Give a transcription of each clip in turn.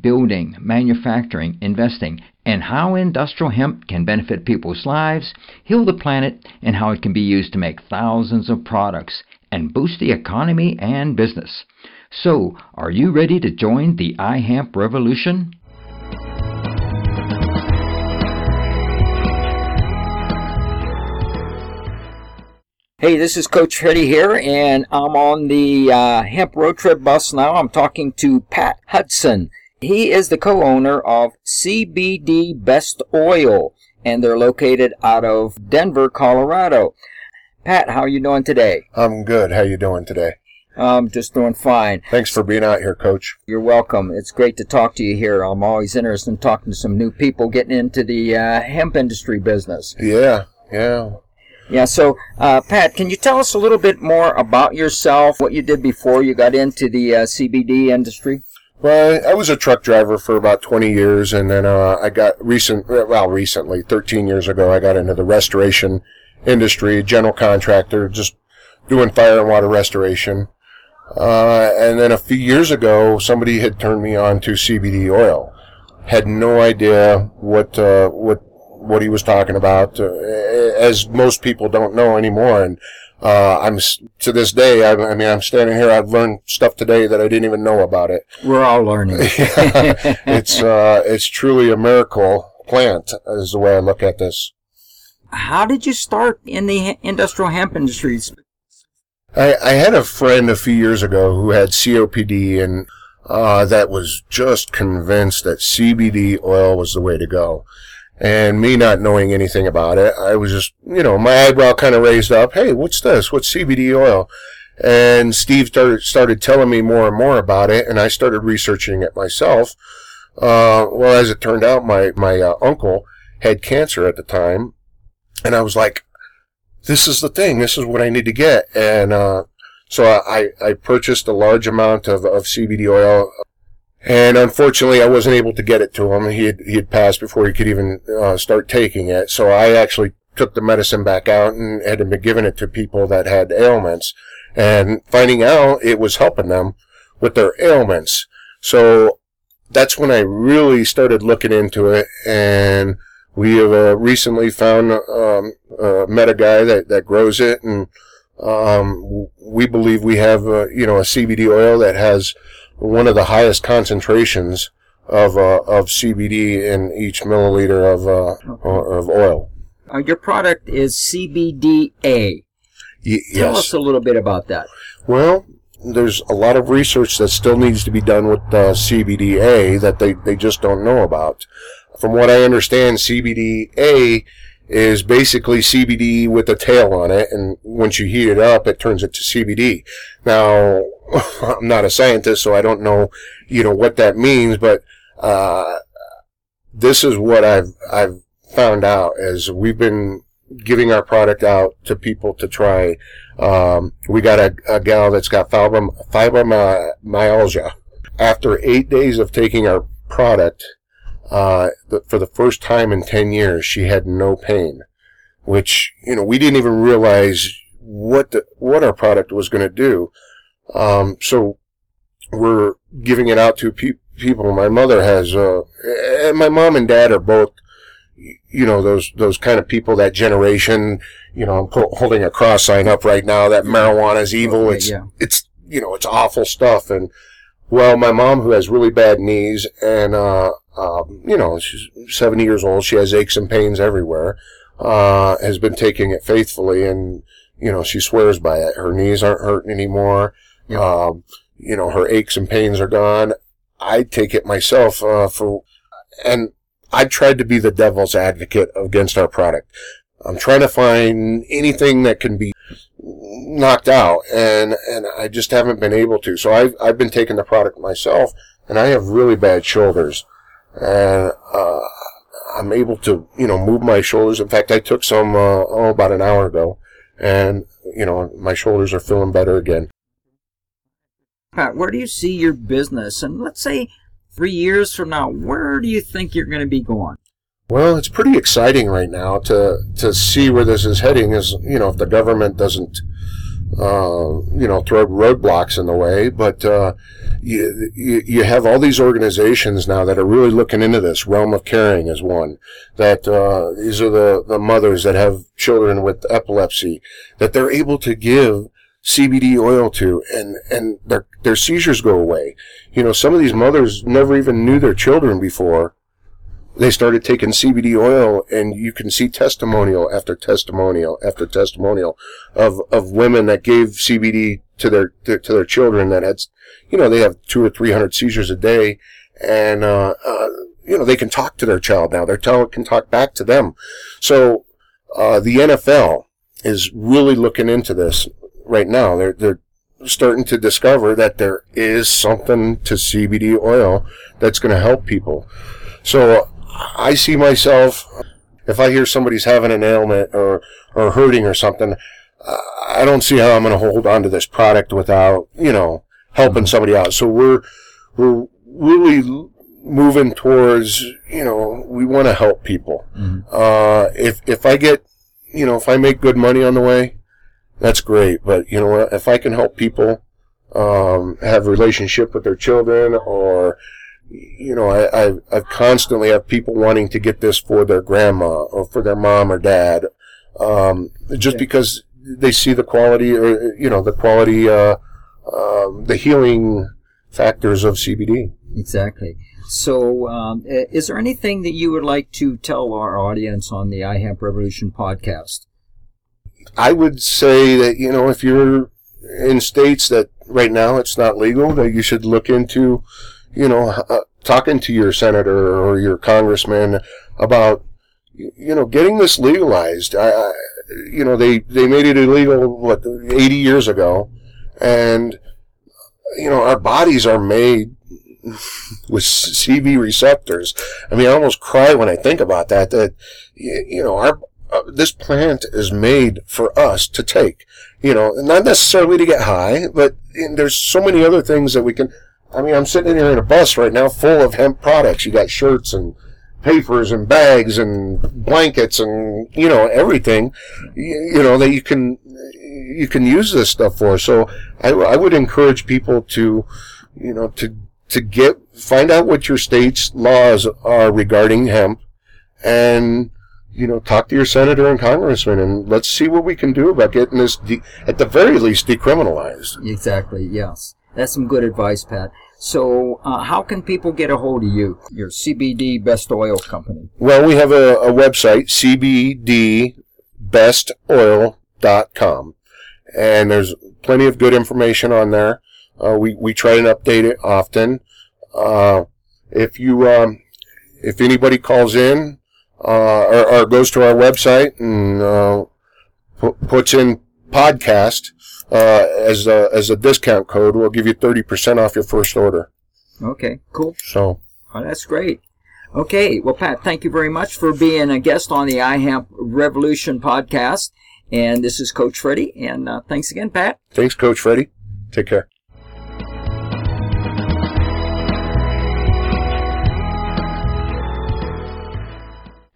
building, manufacturing, investing, and how industrial hemp can benefit people's lives, heal the planet, and how it can be used to make thousands of products and boost the economy and business. So, are you ready to join the iHemp revolution? Hey, this is Coach Freddie here, and I'm on the uh, hemp road trip bus now. I'm talking to Pat Hudson. He is the co-owner of CBD Best Oil, and they're located out of Denver, Colorado. Pat, how are you doing today? I'm good. How you doing today? I'm just doing fine. Thanks for being out here, Coach. You're welcome. It's great to talk to you here. I'm always interested in talking to some new people getting into the uh, hemp industry business. Yeah, yeah. Yeah, so uh, Pat, can you tell us a little bit more about yourself, what you did before you got into the uh, CBD industry? Well, I was a truck driver for about 20 years, and then uh, I got recent, well, recently, 13 years ago, I got into the restoration industry, general contractor, just doing fire and water restoration. Uh, and then a few years ago, somebody had turned me on to CBD oil. Had no idea what uh, what what he was talking about, uh, as most people don't know anymore. And uh, I'm to this day. I, I, mean, I'm standing here. I've learned stuff today that I didn't even know about it. We're all learning. it's uh, it's truly a miracle plant, is the way I look at this. How did you start in the industrial hemp industries? I, I had a friend a few years ago who had COPD and uh, that was just convinced that CBD oil was the way to go. And me not knowing anything about it, I was just, you know, my eyebrow kind of raised up. Hey, what's this? What's CBD oil? And Steve started, started telling me more and more about it, and I started researching it myself. Uh, well, as it turned out, my, my uh, uncle had cancer at the time, and I was like, this is the thing. This is what I need to get. And, uh, so I, I purchased a large amount of, of CBD oil and unfortunately, I wasn't able to get it to him. He had, he had passed before he could even uh, start taking it. So I actually took the medicine back out and had been giving it to people that had ailments and finding out it was helping them with their ailments. So that's when I really started looking into it and we have uh, recently found, um, uh, met a guy that, that grows it and, um, we believe we have, uh, you know, a CBD oil that has one of the highest concentrations of uh, of CBD in each milliliter of uh, okay. of oil. Uh, your product is CBDA. Y- Tell us a little bit about that. Well, there's a lot of research that still needs to be done with uh, CBDA that they, they just don't know about. From what I understand, CBDA is basically CBD with a tail on it, and once you heat it up, it turns it to CBD. Now, I'm not a scientist, so I don't know, you know, what that means, but uh, this is what I've I've found out as we've been giving our product out to people to try. Um, we got a, a gal that's got fibromyalgia. After eight days of taking our product, uh, for the first time in 10 years, she had no pain, which, you know, we didn't even realize what the, what our product was going to do. Um, so we're giving it out to pe- people. My mother has, uh, and my mom and dad are both, you know, those, those kind of people, that generation, you know, I'm holding a cross sign up right now that marijuana is evil. It's, yeah. it's, you know, it's awful stuff. And, well, my mom who has really bad knees and, uh, um, you know, she's 70 years old. She has aches and pains everywhere. Uh, has been taking it faithfully and, you know, she swears by it. Her knees aren't hurting anymore. Yeah. Um, you know, her aches and pains are gone. I take it myself, uh, for, and I tried to be the devil's advocate against our product. I'm trying to find anything that can be knocked out and, and I just haven't been able to. So I've, I've been taking the product myself and I have really bad shoulders and, uh, I'm able to, you know, move my shoulders. In fact, I took some, uh, oh, about an hour ago and you know my shoulders are feeling better again. Pat, where do you see your business? And let's say three years from now, where do you think you're going to be going? Well, it's pretty exciting right now to to see where this is heading. Is you know if the government doesn't uh, you know throw roadblocks in the way, but uh, you, you have all these organizations now that are really looking into this. Realm of Caring is one that uh, these are the the mothers that have children with epilepsy that they're able to give CBD oil to, and and their their seizures go away. You know, some of these mothers never even knew their children before they started taking CBD oil, and you can see testimonial after testimonial after testimonial of of women that gave CBD to their to, their children that had, you know, they have two or three hundred seizures a day, and uh, uh, you know they can talk to their child now. Their child can talk back to them. So uh, the NFL is really looking into this right now. They're they're starting to discover that there is something to CBD oil that's going to help people. So I see myself, if I hear somebody's having an ailment or, or hurting or something, I don't see how I'm going to hold on to this product without, you know, helping mm-hmm. somebody out. So we're, we're really moving towards, you know, we want to help people. Mm-hmm. Uh, if, if I get, you know, if I make good money on the way, that's great. But, you know, if I can help people, um, have relationship with their children or, you know, I, I, I constantly have people wanting to get this for their grandma or for their mom or dad, um, just okay. because they see the quality or, you know, the quality, uh, um, the healing factors of CBD. Exactly. So, um, is there anything that you would like to tell our audience on the iHemp Revolution podcast? I would say that, you know, if you're in states that right now it's not legal, that you should look into you know, uh, talking to your senator or your congressman about, you know, getting this legalized. I, I, you know, they, they made it illegal, what, 80 years ago. And, you know, our bodies are made with CB receptors. I mean, I almost cry when I think about that, that, you know, our, uh, this plant is made for us to take. You know, not necessarily to get high, but there's so many other things that we can, I mean, I'm sitting here in a bus right now full of hemp products. You got shirts and papers and bags and blankets and you know everything you, you know that you can you can use this stuff for. So I, I would encourage people to you know to to get find out what your state's laws are regarding hemp and you know talk to your senator and congressman and let's see what we can do about getting this de- at the very least decriminalized. Exactly yes that's some good advice, Pat. So, uh, how can people get a hold of you, your CBD Best Oil Company? Well, we have a, a website, cbdbestoil.com, and there's plenty of good information on there. Uh, we, we try and update it often. Uh, if you, um, if anybody calls in, uh, or, or, goes to our website and, uh, puts in podcast, uh, as a, as a discount code. We'll give you 30% off your first order. Okay, cool. So. Oh, that's great. Okay, well, Pat, thank you very much for being a guest on the iHemp Revolution podcast. And this is Coach Freddie. And uh, thanks again, Pat. Thanks, Coach Freddie. Take care.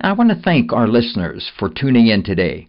I want to thank our listeners for tuning in today.